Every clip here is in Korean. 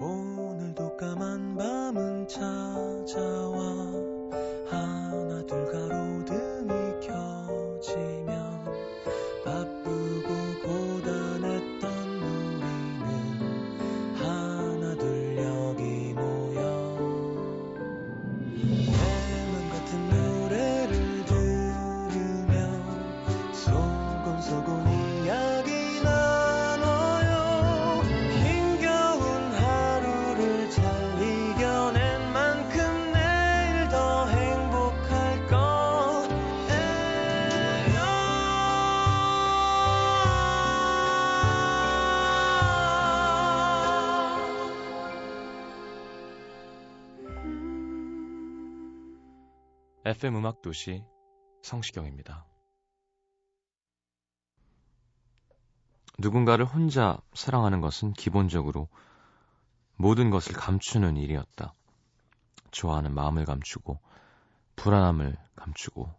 오늘도 까만 밤은 찾아와 FM 음악 도시 성시경입니다. 누군가를 혼자 사랑하는 것은 기본적으로 모든 것을 감추는 일이었다. 좋아하는 마음을 감추고, 불안함을 감추고,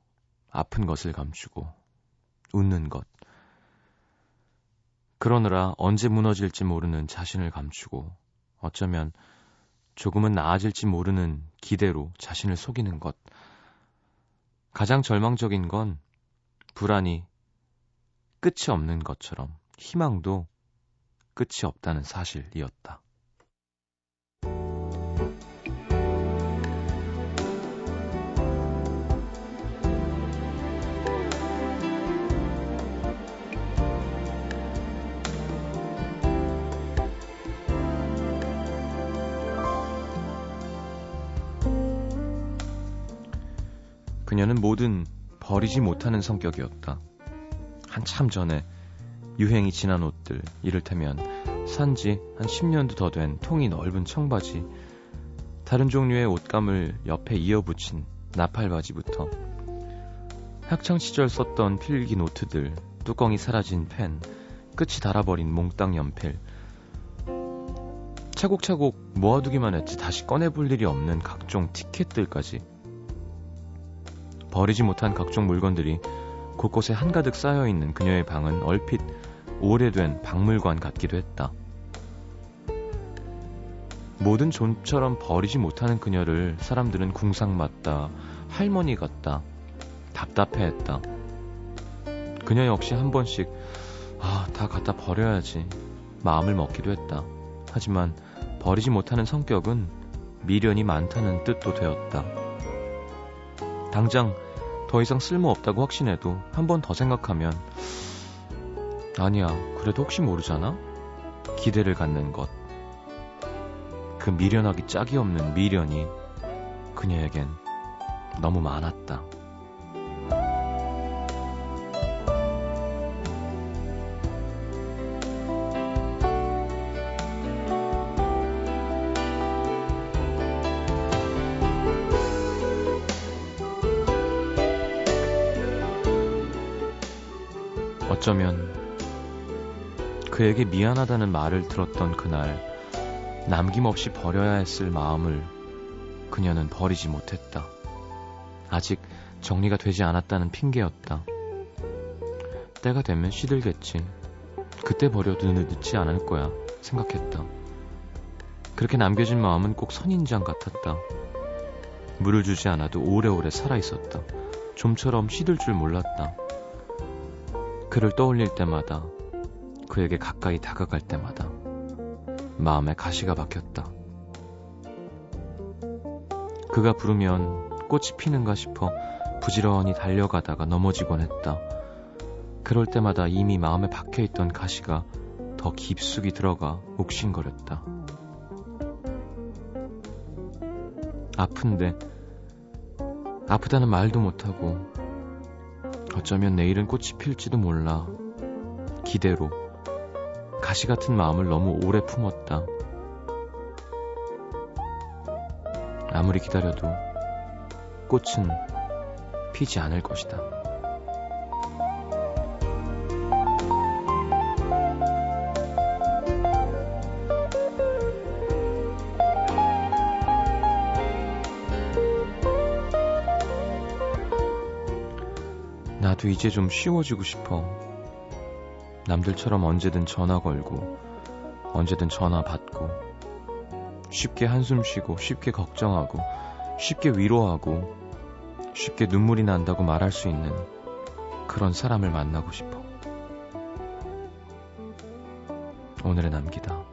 아픈 것을 감추고, 웃는 것. 그러느라 언제 무너질지 모르는 자신을 감추고, 어쩌면 조금은 나아질지 모르는 기대로 자신을 속이는 것. 가장 절망적인 건 불안이 끝이 없는 것처럼 희망도 끝이 없다는 사실이었다. 그녀는 뭐든 버리지 못하는 성격이었다. 한참 전에 유행이 지난 옷들, 이를테면 산지 한 10년도 더 된 통이 넓은 청바지, 다른 종류의 옷감을 옆에 이어붙인 나팔바지부터 학창 시절 썼던 필기 노트들, 뚜껑이 사라진 펜, 끝이 닳아버린 몽땅 연필, 차곡차곡 모아두기만 했지 다시 꺼내볼 일이 없는 각종 티켓들까지 버리지 못한 각종 물건들이 곳곳에 한가득 쌓여 있는 그녀의 방은 얼핏 오래된 박물관 같기도 했다. 모든 존처럼 버리지 못하는 그녀를 사람들은 궁상 맞다, 할머니 같다, 답답해 했다. 그녀 역시 한 번씩 아, 다 갖다 버려야지 마음을 먹기도 했다. 하지만 버리지 못하는 성격은 미련이 많다는 뜻도 되었다. 당장 더 이상 쓸모없다고 확신해도 한 번 더 생각하면 아니야, 그래도 혹시 모르잖아? 기대를 갖는 것. 그 미련하기 짝이 없는 미련이 그녀에겐 너무 많았다. 그에게 미안하다는 말을 들었던 그날 남김없이 버려야 했을 마음을 그녀는 버리지 못했다. 아직 정리가 되지 않았다는 핑계였다. 때가 되면 시들겠지. 그때 버려도 늦지 않을 거야. 생각했다. 그렇게 남겨진 마음은 꼭 선인장 같았다. 물을 주지 않아도 오래오래 살아있었다. 좀처럼 시들 줄 몰랐다. 그를 떠올릴 때마다 그에게 가까이 다가갈 때마다 마음에 가시가 박혔다. 그가 부르면 꽃이 피는가 싶어 부지런히 달려가다가 넘어지곤 했다. 그럴 때마다 이미 마음에 박혀있던 가시가 더 깊숙이 들어가 옥신거렸다. 아픈데 아프다는 말도 못하고 어쩌면 내일은 꽃이 필지도 몰라 기대로 가시 같은 마음을 너무 오래 품었다. 아무리 기다려도 꽃은 피지 않을 것이다. 나도 이제 좀 쉬워지고 싶어. 남들처럼 언제든 전화 걸고, 언제든 전화 받고, 쉽게 한숨 쉬고 쉽게 걱정하고 쉽게 위로하고 쉽게 눈물이 난다고 말할 수 있는 그런 사람을 만나고 싶어. 오늘의 남기다.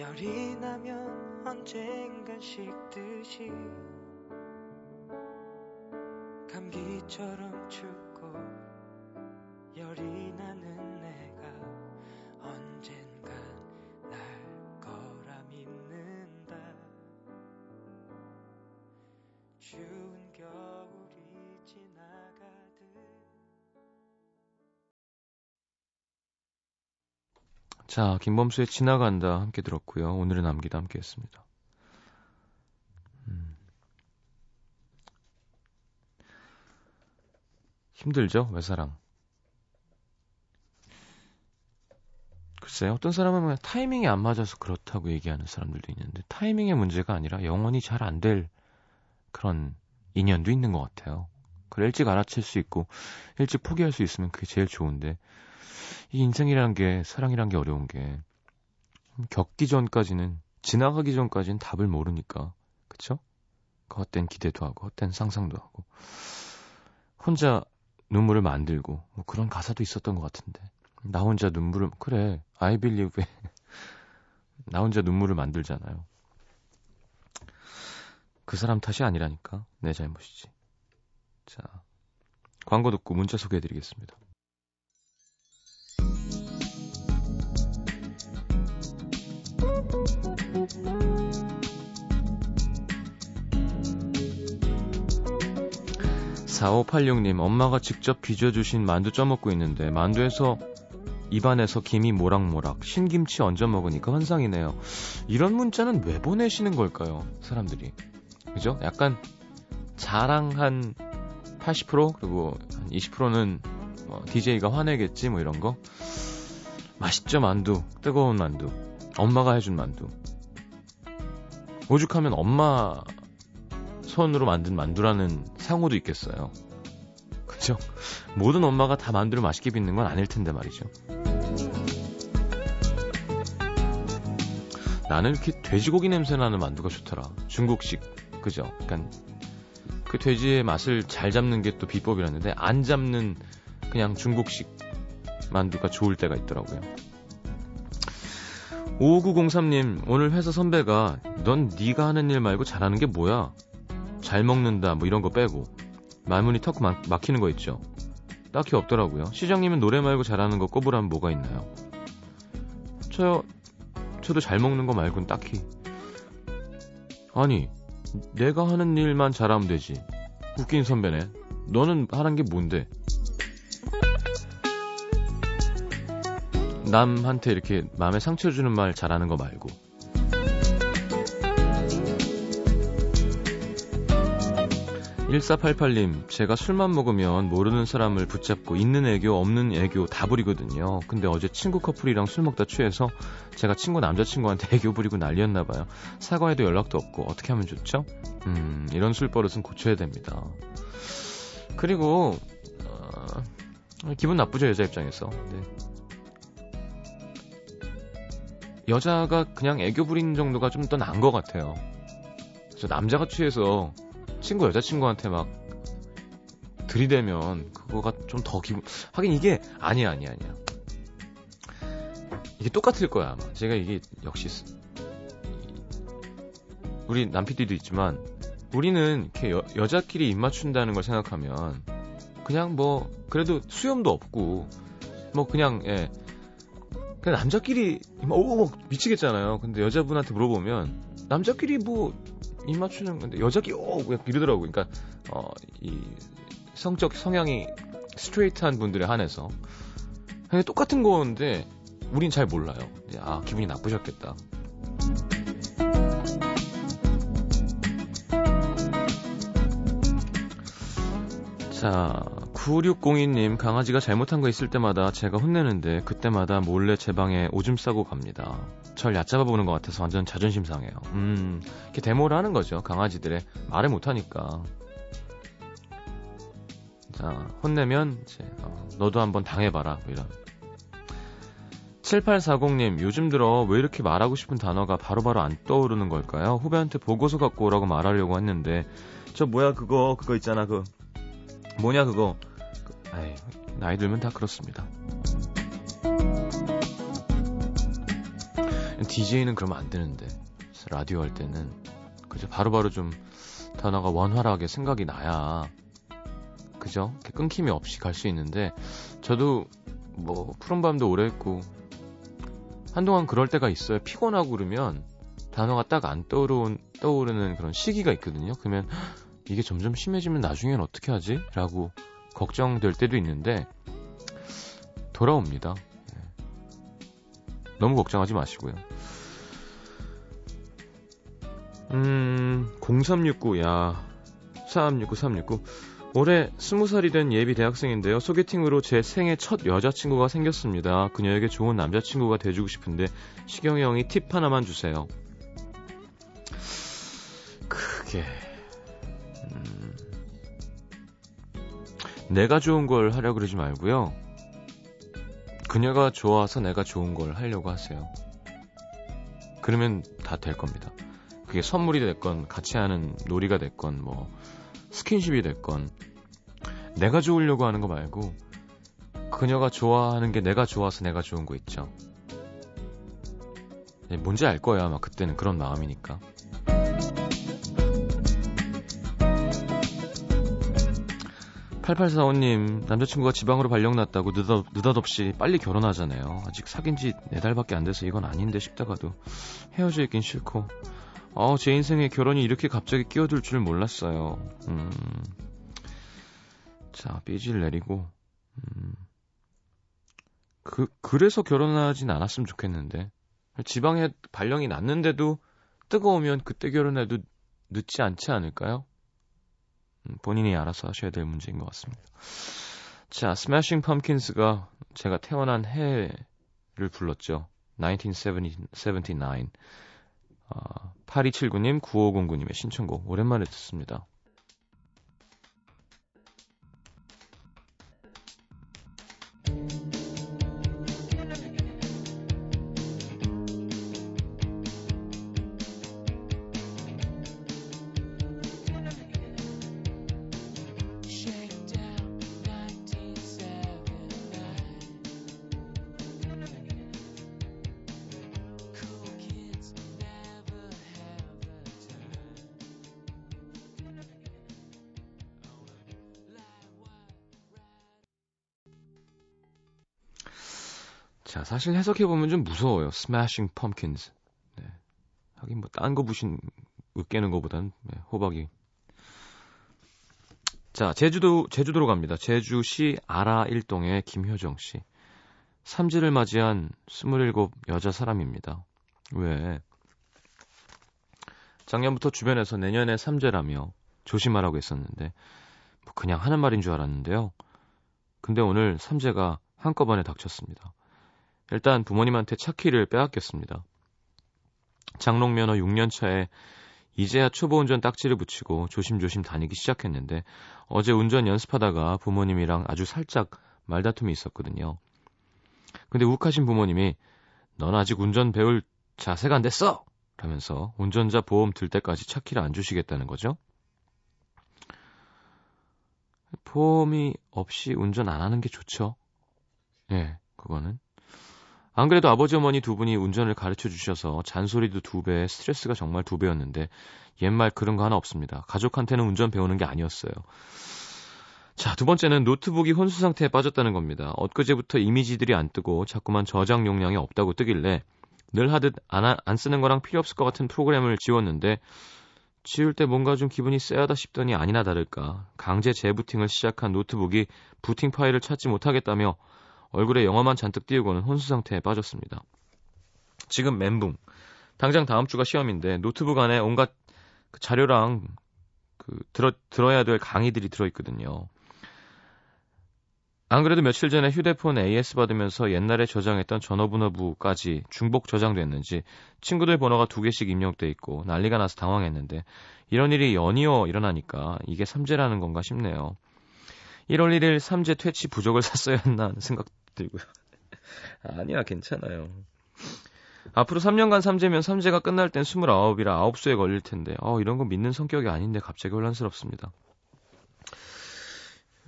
열이 나면 언젠간 식듯이 감기처럼 축 자, 김범수의 지나간다 함께 들었고요. 오늘의 남기다 함께 했습니다. 음. 힘들죠? 외사랑. 글쎄, 어떤 사람은 타이밍이 안 맞아서 그렇다고 얘기하는 사람들도 있는데, 타이밍의 문제가 아니라 영원히 잘 안 될 그런 인연도 있는 것 같아요. 그래, 일찍 알아챌 수 있고, 일찍 포기할 수 있으면 그게 제일 좋은데, 이 인생이라는 게 사랑이란 게 어려운 게 겪기 전까지는 지나가기 전까지는 답을 모르니까 그쵸? 그 헛된 기대도 하고 헛된 상상도 하고 혼자 눈물을 만들고 뭐 그런 가사도 있었던 것 같은데 나 혼자 눈물을 그래 I believe에 나 혼자 눈물을 만들잖아요. 그 사람 탓이 아니라니까 내 잘못이지. 자 광고 듣고 문자 소개해드리겠습니다. 4586님, 엄마가 직접 빚어주신 만두 쪄먹고 있는데, 만두에서 입안에서 김이 모락모락, 신김치 얹어 먹으니까 환상이네요. 이런 문자는 왜 보내시는 걸까요? 사람들이. 그죠? 약간 자랑한 80% 그리고 20%는 뭐 DJ가 화내겠지 뭐 이런 거. 맛있죠 만두, 뜨거운 만두. 엄마가 해준 만두. 오죽하면 엄마 손으로 만든 만두라는 상호도 있겠어요. 그죠? 모든 엄마가 다 만두를 맛있게 빚는 건 아닐 텐데 말이죠. 나는 이렇게 돼지고기 냄새 나는 만두가 좋더라. 중국식. 그죠? 약간 그 돼지의 맛을 잘 잡는 게 또 비법이라는데 안 잡는 그냥 중국식 만두가 좋을 때가 있더라고요. 5903님, 오늘 회사 선배가 넌 네가 하는 일 말고 잘하는 게 뭐야? 잘 먹는다 뭐 이런 거 빼고 말문이 턱 막, 막히는 거 있죠. 딱히 없더라고요. 시장님은 노래 말고 잘하는 거 꼽으라면 뭐가 있나요? 저요, 저도 잘 먹는 거 말고는 딱히. 아니, 내가 하는 일만 잘하면 되지. 웃긴 선배네. 너는 하는 게 뭔데? 남한테 이렇게 마음에 상처 주는 말 잘하는 거 말고. 1488님, 제가 술만 먹으면 모르는 사람을 붙잡고 있는 애교, 없는 애교 다 부리거든요. 근데 어제 친구 커플이랑 술 먹다 취해서 제가 친구 남자친구한테 애교 부리고 난리였나봐요. 사과해도 연락도 없고 어떻게 하면 좋죠? 음, 이런 술 버릇은 고쳐야 됩니다. 그리고, 어, 기분 나쁘죠, 여자 입장에서. 네. 여자가 그냥 애교 부리는 정도가 좀 더 나은 것 같아요. 저 남자가 취해서 친구 여자친구한테 막 들이대면 그거가 좀 더 기분 하긴 이게 아니야 아니야 아니야. 이게 똑같을 거야 아마. 제가 이게 역시 우리 남피디도 있지만 우리는 이렇게 여, 여자끼리 입 맞춘다는 걸 생각하면 그냥 뭐 그래도 수염도 없고 뭐 그냥 예 그냥 남자끼리 오막 어, 어, 미치겠잖아요. 근데 여자분한테 물어보면 남자끼리 뭐 입 맞추는 건데 여자끼리 어, 오 이러더라고요. 그러니까 어이 성적 성향이 스트레이트한 분들에 한해서 그냥 똑같은 건데 우린 잘 몰라요. 아 기분이 나쁘셨겠다. 자 9602님, 강아지가 잘못한 거 있을 때마다 제가 혼내는데 그때마다 몰래 제 방에 오줌 싸고 갑니다. 절 얕잡아 보는 것 같아서 완전 자존심 상해요. 음, 이렇게 데모를 하는 거죠. 강아지들의 말을 못하니까. 자, 혼내면 이제 어, 너도 한번 당해봐라. 뭐 이런. 7840님, 요즘 들어 왜 이렇게 말하고 싶은 단어가 바로바로 바로 안 떠오르는 걸까요? 후배한테 보고서 갖고 오라고 말하려고 했는데, 저 뭐야, 그거, 그거 있잖아, 그, 뭐냐, 그거. 그, 아이, 나이 들면 다 그렇습니다. DJ는 그러면 안 되는데, 라디오 할 때는, 그죠? 바로바로 좀 단어가 원활하게 생각이 나야, 그죠? 끊김이 없이 갈 수 있는데, 저도 뭐, 푸른밤도 오래 했고, 한동안 그럴 때가 있어요. 피곤하고 그러면 단어가 딱 안 떠오르는, 떠오르는 그런 시기가 있거든요. 그러면 이게 점점 심해지면 나중엔 어떻게 하지? 라고 걱정될 때도 있는데 돌아옵니다. 예. 너무 걱정하지 마시고요. 음, 0369, 야, 369, 369. 올해 스무 살이 된 예비 대학생인데요. 소개팅으로 제 생애 첫 여자친구가 생겼습니다. 그녀에게 좋은 남자친구가 돼주고 싶은데 시경이 형이 팁 하나만 주세요. 그게 내가 좋은 걸 하려 고 그러지 말고요. 그녀가 좋아서 내가 좋은 걸 하려고 하세요. 그러면 다 될 겁니다. 그게 선물이 됐건 같이 하는 놀이가 됐건 뭐 스킨십이 됐건 내가 좋으려고 하는 거 말고 그녀가 좋아하는 게 내가 좋아서 내가 좋은 거 있죠. 예, 뭔지 알 거야 아마 그때는 그런 마음이니까. 8845님, 남자친구가 지방으로 발령났다고 느닷, 느닷없이 빨리 결혼하잖아요. 아직 사귄 지 4달밖에 안 돼서 이건 아닌데 싶다가도 헤어져 있긴 싫고, 어, 제 인생에 결혼이 이렇게 갑자기 끼어들 줄 몰랐어요. 음. 자, 삐질 내리고, 음. 그, 그래서 결혼하진 않았으면 좋겠는데. 지방에 발령이 났는데도 뜨거우면 그때 결혼해도 늦지 않지 않을까요? 음, 본인이 알아서 하셔야 될 문제인 것 같습니다. 자, 스매싱 펌킨스가 제가 태어난 해를 불렀죠. 1979. 어, 8279님, 9509님의 신청곡 오랜만에 듣습니다. 자, 사실 해석해보면 좀 무서워요. Smashing Pumpkins. 네. 하긴 뭐, 딴 거 부신, 으깨는 거보단, 네, 호박이. 자, 제주도, 제주도로 갑니다. 제주시 아라 일동의 김효정 씨. 삼지를 맞이한 27 여자 사람입니다. 왜? 작년부터 주변에서 내년에 삼재라며 조심하라고 했었는데, 뭐 그냥 하는 말인 줄 알았는데요. 근데 오늘 삼재가 한꺼번에 닥쳤습니다. 일단 부모님한테 차 키를 빼앗겼습니다. 장롱 면허 6년 차에 이제야 초보 운전 딱지를 붙이고 조심조심 다니기 시작했는데 어제 운전 연습하다가 부모님이랑 아주 살짝 말다툼이 있었거든요. 근데 욱하신 부모님이 넌 아직 운전 배울 자세가 안 됐어! 라면서 운전자 보험 들 때까지 차 키를 안 주시겠다는 거죠. 보험이 없이 운전 안 하는 게 좋죠. 예, 네, 그거는. 안 그래도 아버지 어머니 두 분이 운전을 가르쳐 주셔서 잔소리도 두 배, 스트레스가 정말 두 배였는데 옛말 그런 거 하나 없습니다. 가족한테는 운전 배우는 게 아니었어요. 자, 두 번째는 노트북이 혼수 상태에 빠졌다는 겁니다. 엊그제부터 이미지들이 안 뜨고 자꾸만 저장 용량이 없다고 뜨길래 늘 하듯 안, 안 쓰는 거랑 필요 없을 것 같은 프로그램을 지웠는데 지울 때 뭔가 좀 기분이 쎄하다 싶더니 아니나 다를까 강제 재부팅을 시작한 노트북이 부팅 파일을 찾지 못하겠다며 얼굴에 영어만 잔뜩 띄우고는 혼수 상태에 빠졌습니다. 지금 멘붕. 당장 다음 주가 시험인데 노트북 안에 온갖 그 자료랑 그 들어 들어야 될 강의들이 들어 있거든요. 안 그래도 며칠 전에 휴대폰 AS 받으면서 옛날에 저장했던 전화번호부까지 중복 저장됐는지 친구들 번호가 두 개씩 입력돼 있고 난리가 나서 당황했는데 이런 일이 연이어 일어나니까 이게 삼재라는 건가 싶네요. 1월 1일 삼재 퇴치 부족을 샀어야 했나 하는 생각 들고요. 아니야, 괜찮아요. 앞으로 3년간 삼재면 삼재가 끝날 땐 29이라 9수에 걸릴 텐데, 어, 이런 거 믿는 성격이 아닌데 갑자기 혼란스럽습니다.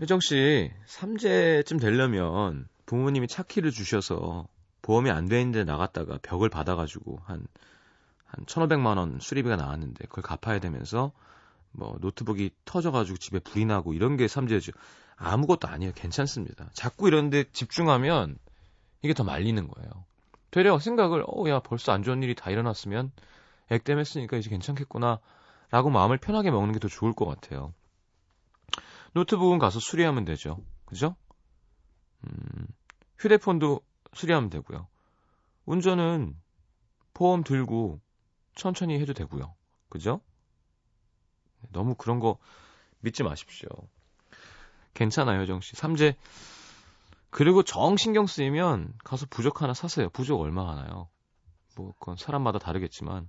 혜정 씨, 3재쯤 되려면 부모님이 차 키를 주셔서 보험이 안 돼 있는데 나갔다가 벽을 받아가지고 한, 한 1,500만 원 수리비가 나왔는데 그걸 갚아야 되면서 뭐 노트북이 터져가지고 집에 불이 나고 이런 게 3재죠. 아무것도 아니에요. 괜찮습니다. 자꾸 이런데 집중하면 이게 더 말리는 거예요. 되려 생각을, 어, 야, 벌써 안 좋은 일이 다 일어났으면 액땜했으니까 이제 괜찮겠구나. 라고 마음을 편하게 먹는 게 더 좋을 것 같아요. 노트북은 가서 수리하면 되죠. 그죠? 음, 휴대폰도 수리하면 되고요. 운전은 보험 들고 천천히 해도 되고요. 그죠? 너무 그런 거 믿지 마십시오. 괜찮아요, 효정 씨. 삼재 그리고 정 신경 쓰이면 가서 부적 하나 사세요. 부적 얼마 하나요? 뭐 그건 사람마다 다르겠지만.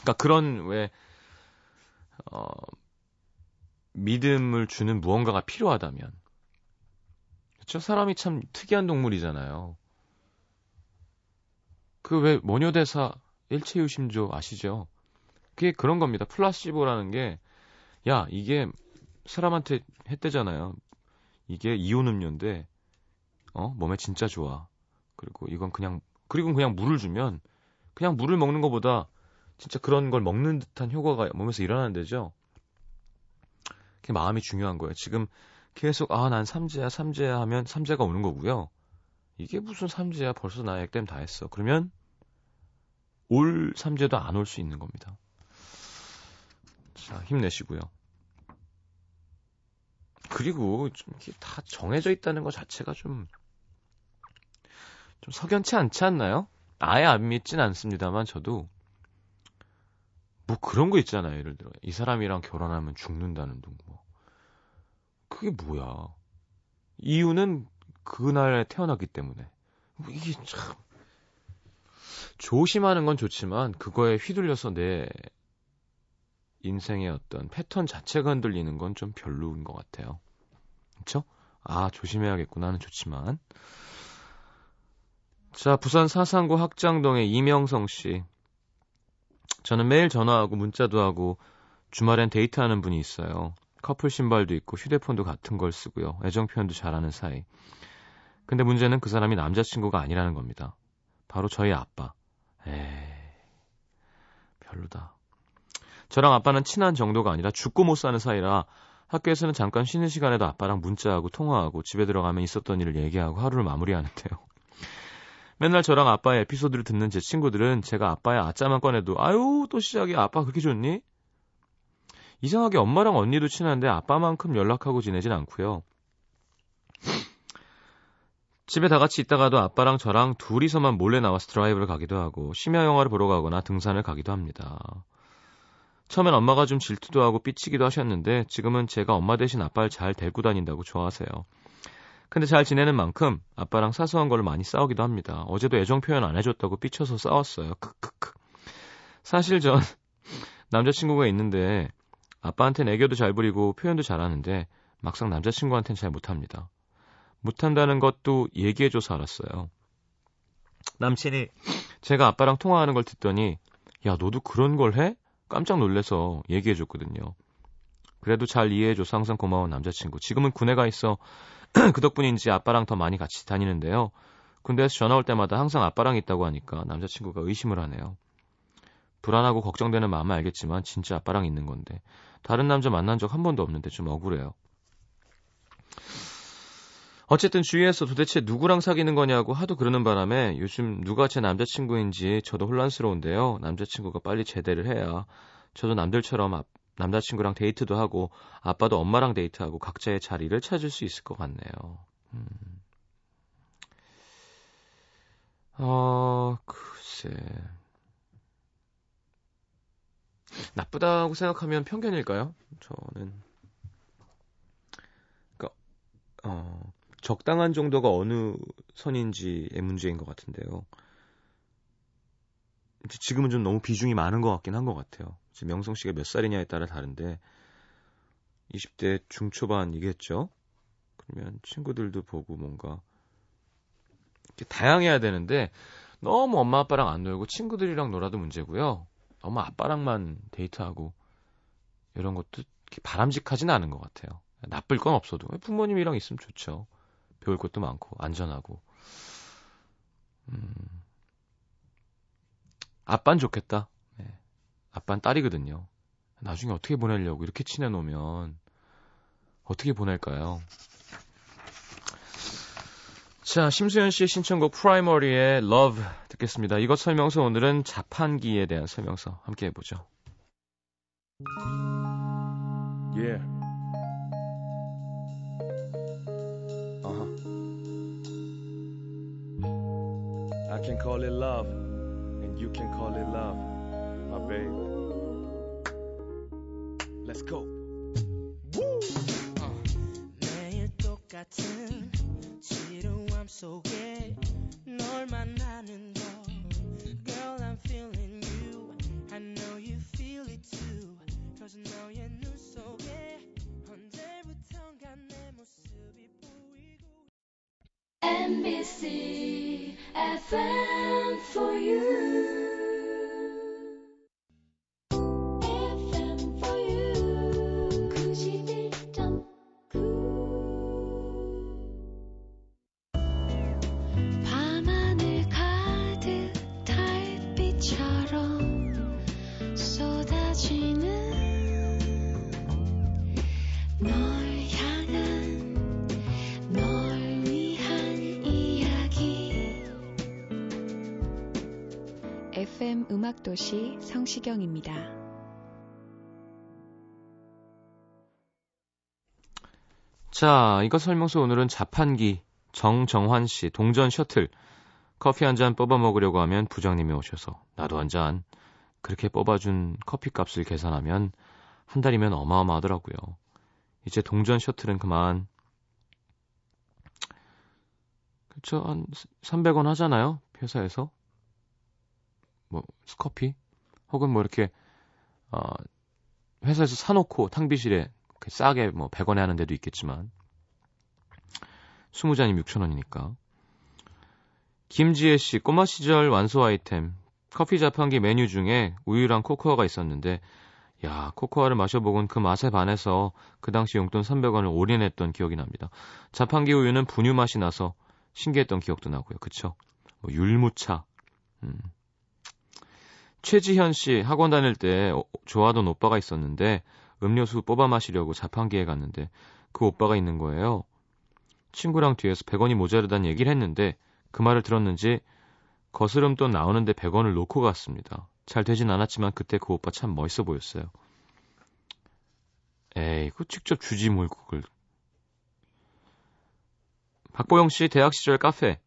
그러니까 그런 왜 어, 믿음을 주는 무언가가 필요하다면. 그렇죠? 사람이 참 특이한 동물이잖아요. 그 왜 모녀대사 일체유심조 아시죠? 그게 그런 겁니다. 플라시보라는 게, 야, 이게 사람한테 했대잖아요. 이게 이온 음료인데, 어, 몸에 진짜 좋아. 그리고 이건 그냥, 그리고 그냥 물을 주면, 그냥 물을 먹는 것보다 진짜 그런 걸 먹는 듯한 효과가 몸에서 일어나는 데죠. 그게 마음이 중요한 거예요. 지금 계속 아 난 삼재야 삼재야 하면 삼재가 오는 거고요. 이게 무슨 삼재야 벌써 나 액땜 다 했어. 그러면 올 삼재도 안 올 수 있는 겁니다. 자 힘내시고요. 그리고 좀 이게 다 정해져 있다는 것 자체가 좀, 좀 석연치 않지 않나요? 아예 안 믿진 않습니다만 저도 뭐 그런 거 있잖아요. 예를 들어 이 사람이랑 결혼하면 죽는다는 둥 뭐. 그게 뭐야? 이유는 그날에 태어났기 때문에. 뭐 이게 참 조심하는 건 좋지만 그거에 휘둘려서 내 인생의 어떤 패턴 자체가 흔들리는 건 좀 별로인 것 같아요. 그쵸? 아, 조심해야겠구나 하는 좋지만. 자, 부산 사상구 학장동의 이명성 씨. 저는 매일 전화하고 문자도 하고 주말엔 데이트하는 분이 있어요. 커플 신발도 있고 휴대폰도 같은 걸 쓰고요. 애정 표현도 잘하는 사이. 근데 문제는 그 사람이 남자친구가 아니라는 겁니다. 바로 저희 아빠. 에이, 별로다. 저랑 아빠는 친한 정도가 아니라 죽고 못 사는 사이라 학교에서는 잠깐 쉬는 시간에도 아빠랑 문자하고 통화하고 집에 들어가면 있었던 일을 얘기하고 하루를 마무리하는데요. 맨날 저랑 아빠의 에피소드를 듣는 제 친구들은 제가 아빠의 아짜만 꺼내도 아유 또 시작이야 아빠 그렇게 좋니? 이상하게 엄마랑 언니도 친한데 아빠만큼 연락하고 지내진 않고요. 집에 다 같이 있다가도 아빠랑 저랑 둘이서만 몰래 나와서 드라이브를 가기도 하고 심야 영화를 보러 가거나 등산을 가기도 합니다. 처음엔 엄마가 좀 질투도 하고 삐치기도 하셨는데 지금은 제가 엄마 대신 아빠를 잘 데리고 다닌다고 좋아하세요. 근데 잘 지내는 만큼 아빠랑 사소한 걸로 많이 싸우기도 합니다. 어제도 애정 표현 안 해줬다고 삐쳐서 싸웠어요. 크크크. 사실 전 남자친구가 있는데 아빠한테는 애교도 잘 부리고 표현도 잘하는데 막상 남자친구한테는 잘 못합니다. 못한다는 것도 얘기해줘서 알았어요. 남친이 제가 아빠랑 통화하는 걸 듣더니 야 너도 그런 걸 해? 깜짝 놀래서 얘기해 줬거든요. 그래도 잘 이해해줘서 항상 고마운 남자친구. 지금은 군에 가 있어 그 덕분인지 아빠랑 더 많이 같이 다니는데요. 군대에서 전화 올 때마다 항상 아빠랑 있다고 하니까 남자친구가 의심을 하네요. 불안하고 걱정되는 마음은 알겠지만 진짜 아빠랑 있는 건데 다른 남자 만난 적 한 번도 없는데 좀 억울해요. 어쨌든 주위에서 도대체 누구랑 사귀는 거냐고 하도 그러는 바람에 요즘 누가 제 남자친구인지 저도 혼란스러운데요. 남자친구가 빨리 제대를 해야 저도 남들처럼 남자친구랑 데이트도 하고 아빠도 엄마랑 데이트하고 각자의 자리를 찾을 수 있을 것 같네요. 음. 어, 글쎄. 나쁘다고 생각하면 편견일까요? 저는. 그니까, 어, 적당한 정도가 어느 선인지의 문제인 것 같은데요. 지금은 좀 너무 비중이 많은 것 같긴 한 것 같아요. 지금 명성 씨가 몇 살이냐에 따라 다른데 20대 중초반이겠죠. 그러면 친구들도 보고 뭔가 다양해야 되는데 너무 엄마 아빠랑 안 놀고 친구들이랑 놀아도 문제고요. 너무 아빠랑만 데이트하고 이런 것도 바람직하진 않은 것 같아요. 나쁠 건 없어도 부모님이랑 있으면 좋죠. 배울 것도 많고 안전하고. 음. 아빤 좋겠다. 네. 아빤 딸이거든요. 나중에 어떻게 보내려고 이렇게 친해놓으면 어떻게 보낼까요? 자, 심수현 씨의 신청곡 프라이머리의 Love 듣겠습니다. 이것 설명서 오늘은 자판기에 대한 설명서 함께 해보죠. Yeah. can call it love, and you can call it love, my babe. Let's go. Woo! Uh. 매일 똑같은 지루함 속에 널 만나는 거 Girl I'm feeling you I know you feel it too Cause 너의 눈 속에 언제부턴가 내 모습이 보이고 MBC FM for you FM 음악도시 성시경입니다. 자, 이거 설명서 오늘은 자판기, 정정환 씨, 동전 셔틀, 커피 한 잔 뽑아 먹으려고 하면 부장님이 오셔서 나도 한 잔, 그렇게 뽑아준 커피 값을 계산하면 한 달이면 어마어마하더라고요. 이제 동전 셔틀은 그만. 그쵸, 한 300원 하잖아요? 회사에서. 뭐 커피 혹은 뭐 이렇게 어 회사에서 사놓고 탕비실에 싸게 뭐 100원에 하는 데도 있겠지만 20잔이 6,000원이니까 김지혜 씨 꼬마 시절 완소 아이템 커피 자판기 메뉴 중에 우유랑 코코아가 있었는데 야 코코아를 마셔보곤 그 맛에 반해서 그 당시 용돈 300원을 올인했던 기억이 납니다. 자판기 우유는 분유 맛이 나서 신기했던 기억도 나고요. 그쵸? 뭐 율무차 음. 최지현 씨 학원 다닐 때 어, 좋아하던 오빠가 있었는데 음료수 뽑아 마시려고 자판기에 갔는데 그 오빠가 있는 거예요. 친구랑 뒤에서 100원이 모자르다는 얘기를 했는데 그 말을 들었는지 거스름 돈 나오는데 100원을 놓고 갔습니다. 잘 되진 않았지만 그때 그 오빠 참 멋있어 보였어요. 에이, 그 직접 주지 뭘 그걸. 박보영 씨 대학 시절 카페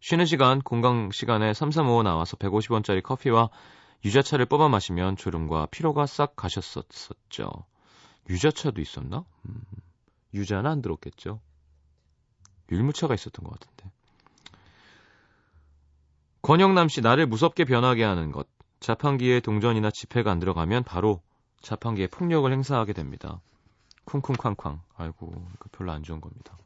쉬는 시간, 공강 시간에 335 나와서 150원짜리 커피와 유자차를 뽑아 마시면 졸음과 피로가 싹 가셨었죠. 유자차도 있었나? 음, 유자는 안 들었겠죠. 율무차가 있었던 것 같은데. 권영남 씨, 나를 무섭게 변하게 하는 것. 자판기에 동전이나 지폐가 안 들어가면 바로 자판기에 폭력을 행사하게 됩니다. 쿵쿵쾅쾅. 아이고, 별로 안 좋은 겁니다.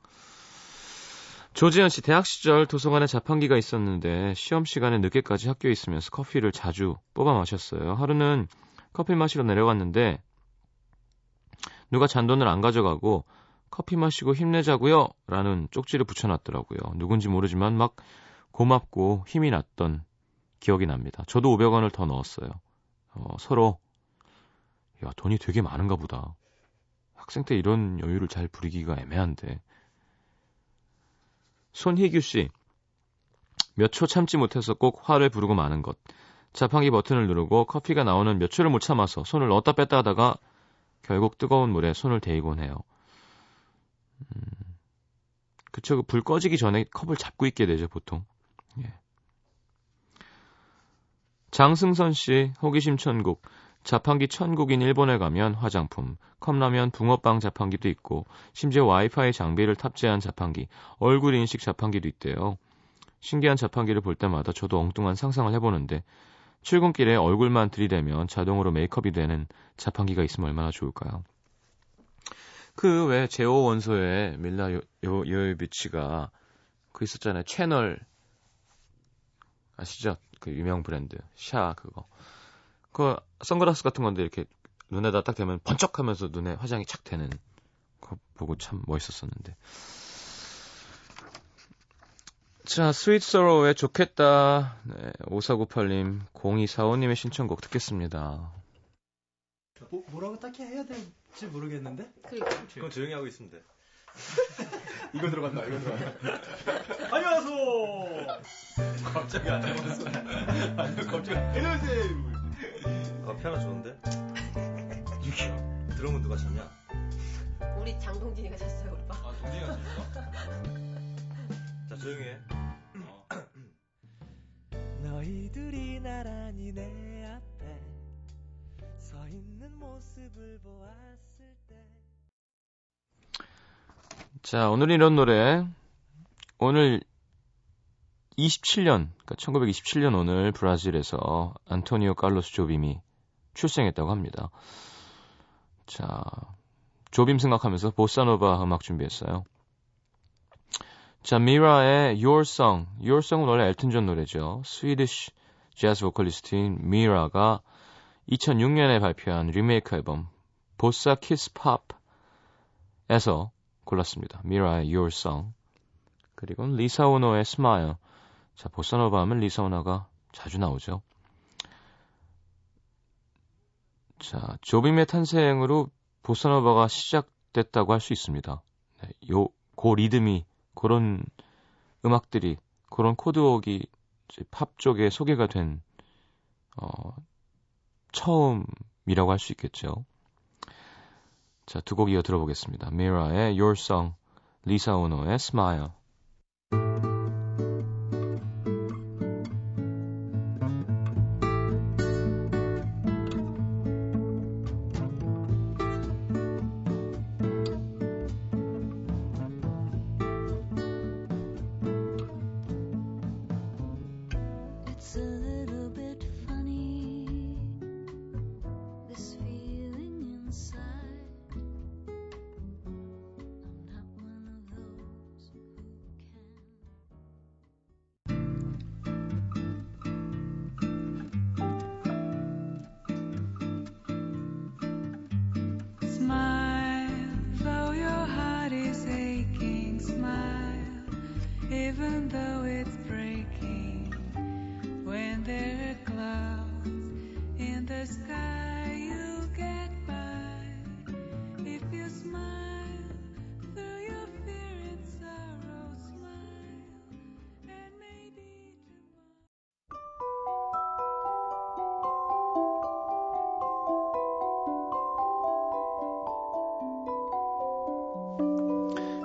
조지현 씨 대학 시절 도서관에 자판기가 있었는데 시험 시간에 늦게까지 학교에 있으면서 커피를 자주 뽑아 마셨어요. 하루는 커피 마시러 내려갔는데 누가 잔돈을 안 가져가고 커피 마시고 힘내자고요 라는 쪽지를 붙여놨더라고요. 누군지 모르지만 막 고맙고 힘이 났던 기억이 납니다. 저도 500원을 더 넣었어요. 어, 서로 야 돈이 되게 많은가 보다. 학생 때 이런 여유를 잘 부리기가 애매한데 손희규 씨. 몇 초 참지 못해서 꼭 화를 부르고 마는 것. 자판기 버튼을 누르고 커피가 나오는 몇 초를 못 참아서 손을 넣었다 뺐다 하다가 결국 뜨거운 물에 손을 데이곤 해요. 음, 그쵸. 그불 꺼지기 전에 컵을 잡고 있게 되죠, 보통. 예. 장승선 씨, 호기심 천국. 자판기 천국인 일본에 가면 화장품, 컵라면 붕어빵 자판기도 있고 심지어 와이파이 장비를 탑재한 자판기, 얼굴 인식 자판기도 있대요. 신기한 자판기를 볼 때마다 저도 엉뚱한 상상을 해보는데 출근길에 얼굴만 들이대면 자동으로 메이크업이 되는 자판기가 있으면 얼마나 좋을까요? 그왜 제오 원소의 밀라 요, 요, 요요비치가 그 있었잖아요. 채널 아시죠? 그 유명 브랜드 샤 그거. 그 선글라스 같은 건데 이렇게 눈에다 딱 대면 번쩍하면서 눈에 화장이 착 되는 거 보고 참 멋있었었는데. 자, 스윗 소로우 좋겠다. 네, 5498님, 0245님의 신청곡 듣겠습니다. 뭐, 뭐라고 딱히 해야 될지 모르겠는데? 그러니까. 그럼 조용히 하고 있으면 돼. 이거 들어간다, 이거 들어간다. 안녕하세요! 갑자기 안 해봤어. 아니, 갑자기, 안녕하세요! 아, 피아노 좋은데? 드럼은 누가 쳤냐? 우리 장동진이가 졌어요, 오빠. 아, 동진이가 쳤어? 자, 조용히 해. 너희들이 나란히 내 앞에 서 있는 모습을 보았을 때 자, 오늘 이런 노래. 오늘 27년, 그러니까 1927년 오늘 브라질에서 안토니오 칼로스 조빔이 출생했다고 합니다. 자, 조빔 생각하면서 보사노바 음악 준비했어요. 자, 미라의 Your Song. Your Song은 원래 엘튼 존 노래죠. Swedish 재즈 보컬리스트인 미라가 2006년에 발표한 리메이크 앨범 Bossa Kiss Pop에서 골랐습니다. 미라의 Your Song. 그리고 리사 오노의 Smile. 자, 보사노바 하면 리사 오노가 자주 나오죠. 자, 조빔의 탄생으로 보사노바가 시작됐다고 할 수 있습니다. 네, 요, 그 리듬이, 그런 음악들이, 그런 코드웍이 팝 쪽에 소개가 된, 어, 처음이라고 할 수 있겠죠. 자, 두 곡 이어 들어보겠습니다. 미라의 Your Song, 리사 오노의 Smile.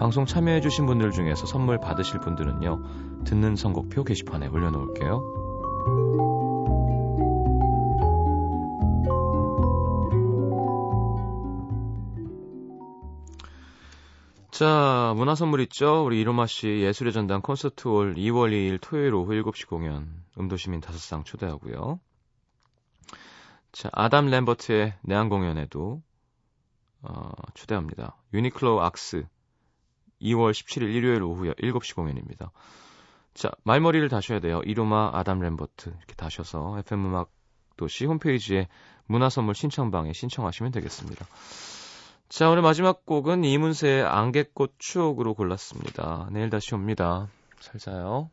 방송 참여해주신 분들 중에서 선물 받으실 분들은요, 듣는 선곡표 게시판에 올려놓을게요. 자, 문화 선물 있죠? 우리 이로마 씨 예술의 전당 콘서트홀 2월 2일 토요일 오후 7시 공연, 음도시민 5상 초대하고요. 자, 아담 램버트의 내한 공연에도, 어, 초대합니다. 유니클로 악스 2월 17일 일요일 오후 7시 공연입니다. 자, 말머리를 다셔야 돼요. 이루마 아담 램버트 이렇게 다셔서 FM 음악 도시 홈페이지에 문화 선물 신청방에 신청하시면 되겠습니다. 자, 오늘 마지막 곡은 이문세의 안개꽃 추억으로 골랐습니다. 내일 다시 옵니다. 잘 자요.